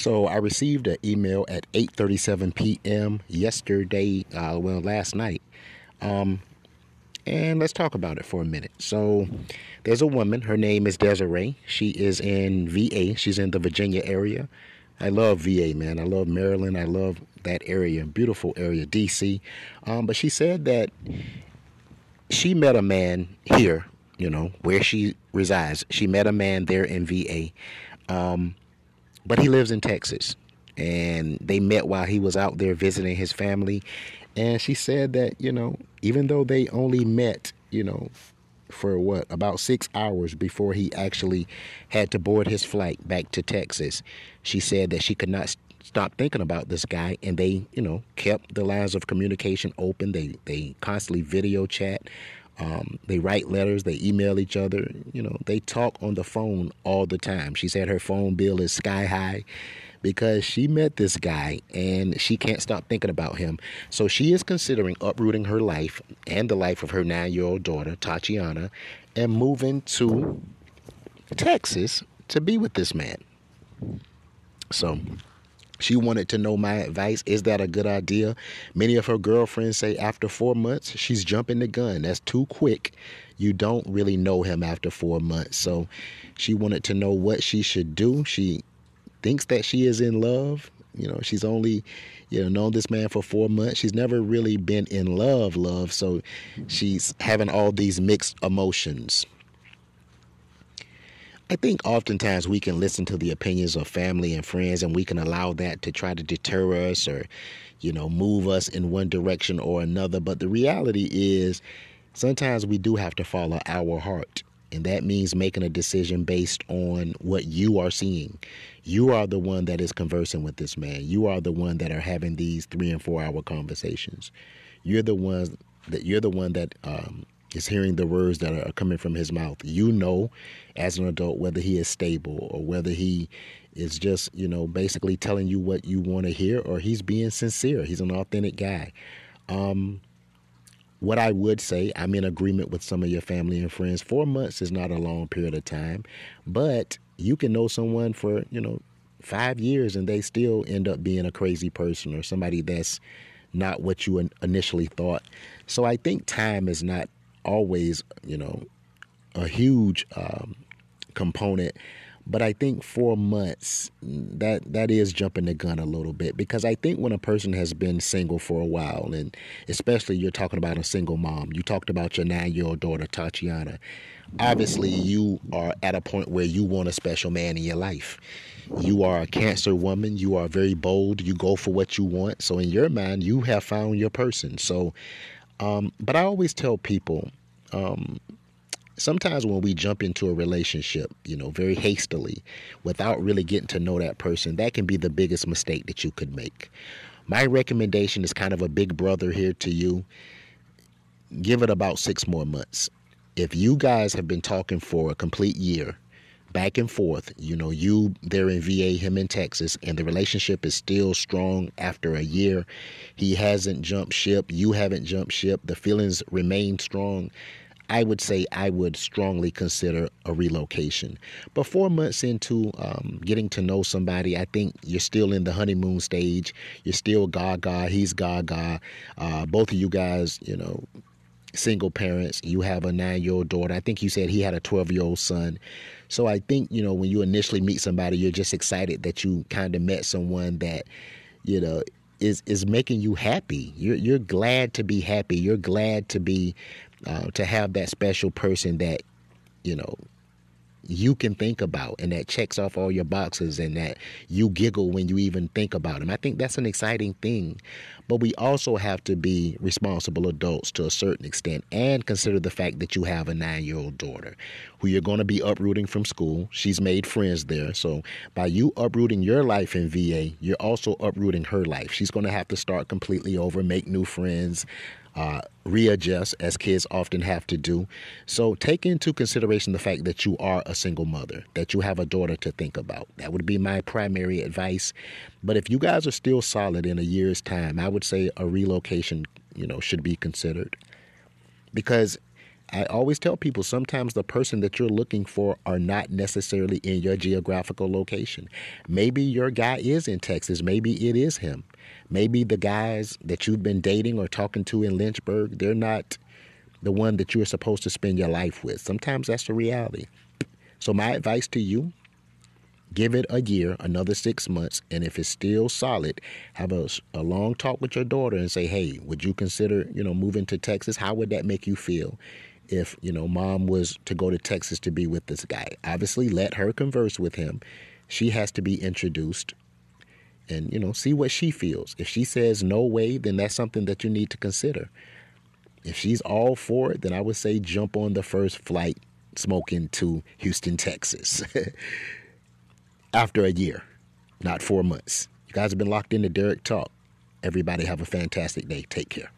So I received an email at 8:37 p.m. yesterday, uh, well, last night. Um, and let's talk about it for a minute. So there's a woman. Her name is Desiree. She is in VA. She's in the Virginia area. I love VA, man. I love Maryland. I love that area, beautiful area, DC. Um, but she said that she met a man here, you know, where she resides. She met a man there in VA, um, but he lives in Texas. And they met while he was out there visiting his family. And she said that, you know, even though they only met, you know, for what about six hours before he actually had to board his flight back to Texas. She said that she could not stop thinking about this guy, and they, you know, kept the lines of communication open. They they constantly video chat. Um, they write letters, they email each other, you know, they talk on the phone all the time. She said her phone bill is sky high because she met this guy and she can't stop thinking about him. So she is considering uprooting her life and the life of her nine year old daughter, Tatiana, and moving to Texas to be with this man. So she wanted to know my advice. Is that a good idea? Many of her girlfriends say after four months, she's jumping the gun. That's too quick. You don't really know him after four months. So she wanted to know what she should do. She thinks that she is in love. You know, she's only, you know, known this man for four months. She's never really been in love, love. So she's having all these mixed emotions. I think oftentimes we can listen to the opinions of family and friends, and we can allow that to try to deter us or, you know, move us in one direction or another. But the reality is, sometimes we do have to follow our heart. And that means making a decision based on what you are seeing. You are the one that is conversing with this man. You are the one that are having these three and four hour conversations. You're the ones that you're the one that um, is hearing the words that are coming from his mouth. You know, as an adult, whether he is stable or whether he is just, you know, basically telling you what you want to hear or he's being sincere. He's an authentic guy. Um, what I would say, I'm in agreement with some of your family and friends. Four months is not a long period of time, but you can know someone for, you know, five years and they still end up being a crazy person or somebody that's not what you initially thought. So I think time is not always, you know, a huge um, component but I think four months that that is jumping the gun a little bit because I think when a person has been single for a while, and especially you're talking about a single mom, you talked about your nine-year-old daughter Tatiana. Obviously, you are at a point where you want a special man in your life. You are a cancer woman. You are very bold. You go for what you want. So in your mind, you have found your person. So, um, but I always tell people. Um, sometimes when we jump into a relationship, you know, very hastily without really getting to know that person, that can be the biggest mistake that you could make. My recommendation is kind of a big brother here to you. Give it about six more months. If you guys have been talking for a complete year, back and forth, you know, you there in VA, him in Texas, and the relationship is still strong after a year. He hasn't jumped ship, you haven't jumped ship, the feelings remain strong I would say I would strongly consider a relocation. But four months into um, getting to know somebody, I think you're still in the honeymoon stage. You're still gaga, he's gaga. Uh, both of you guys, you know, single parents. You have a nine year old daughter. I think you said he had a 12 year old son. So I think, you know, when you initially meet somebody, you're just excited that you kind of met someone that, you know, is is making you happy. You're you're glad to be happy. You're glad to be uh, to have that special person that you know you can think about and that checks off all your boxes and that you giggle when you even think about them. I think that's an exciting thing. But we also have to be responsible adults to a certain extent and consider the fact that you have a nine year old daughter who you're going to be uprooting from school. She's made friends there. So by you uprooting your life in VA, you're also uprooting her life. She's going to have to start completely over, make new friends, uh, readjust as kids often have to do. So take into consideration the fact that you are a single mother, that you have a daughter to think about. That would be my primary advice. But if you guys are still solid in a year's time, I would say a relocation, you know, should be considered. Because I always tell people sometimes the person that you're looking for are not necessarily in your geographical location. Maybe your guy is in Texas. Maybe it is him. Maybe the guys that you've been dating or talking to in Lynchburg, they're not the one that you're supposed to spend your life with. Sometimes that's the reality. So, my advice to you give it a year, another six months, and if it's still solid, have a, a long talk with your daughter and say, hey, would you consider, you know, moving to Texas? How would that make you feel? If, you know, mom was to go to Texas to be with this guy, obviously let her converse with him. She has to be introduced and, you know, see what she feels. If she says no way, then that's something that you need to consider. If she's all for it, then I would say jump on the first flight smoking to Houston, Texas. after a year, not four months. You guys have been locked into Derek Talk. Everybody have a fantastic day. Take care.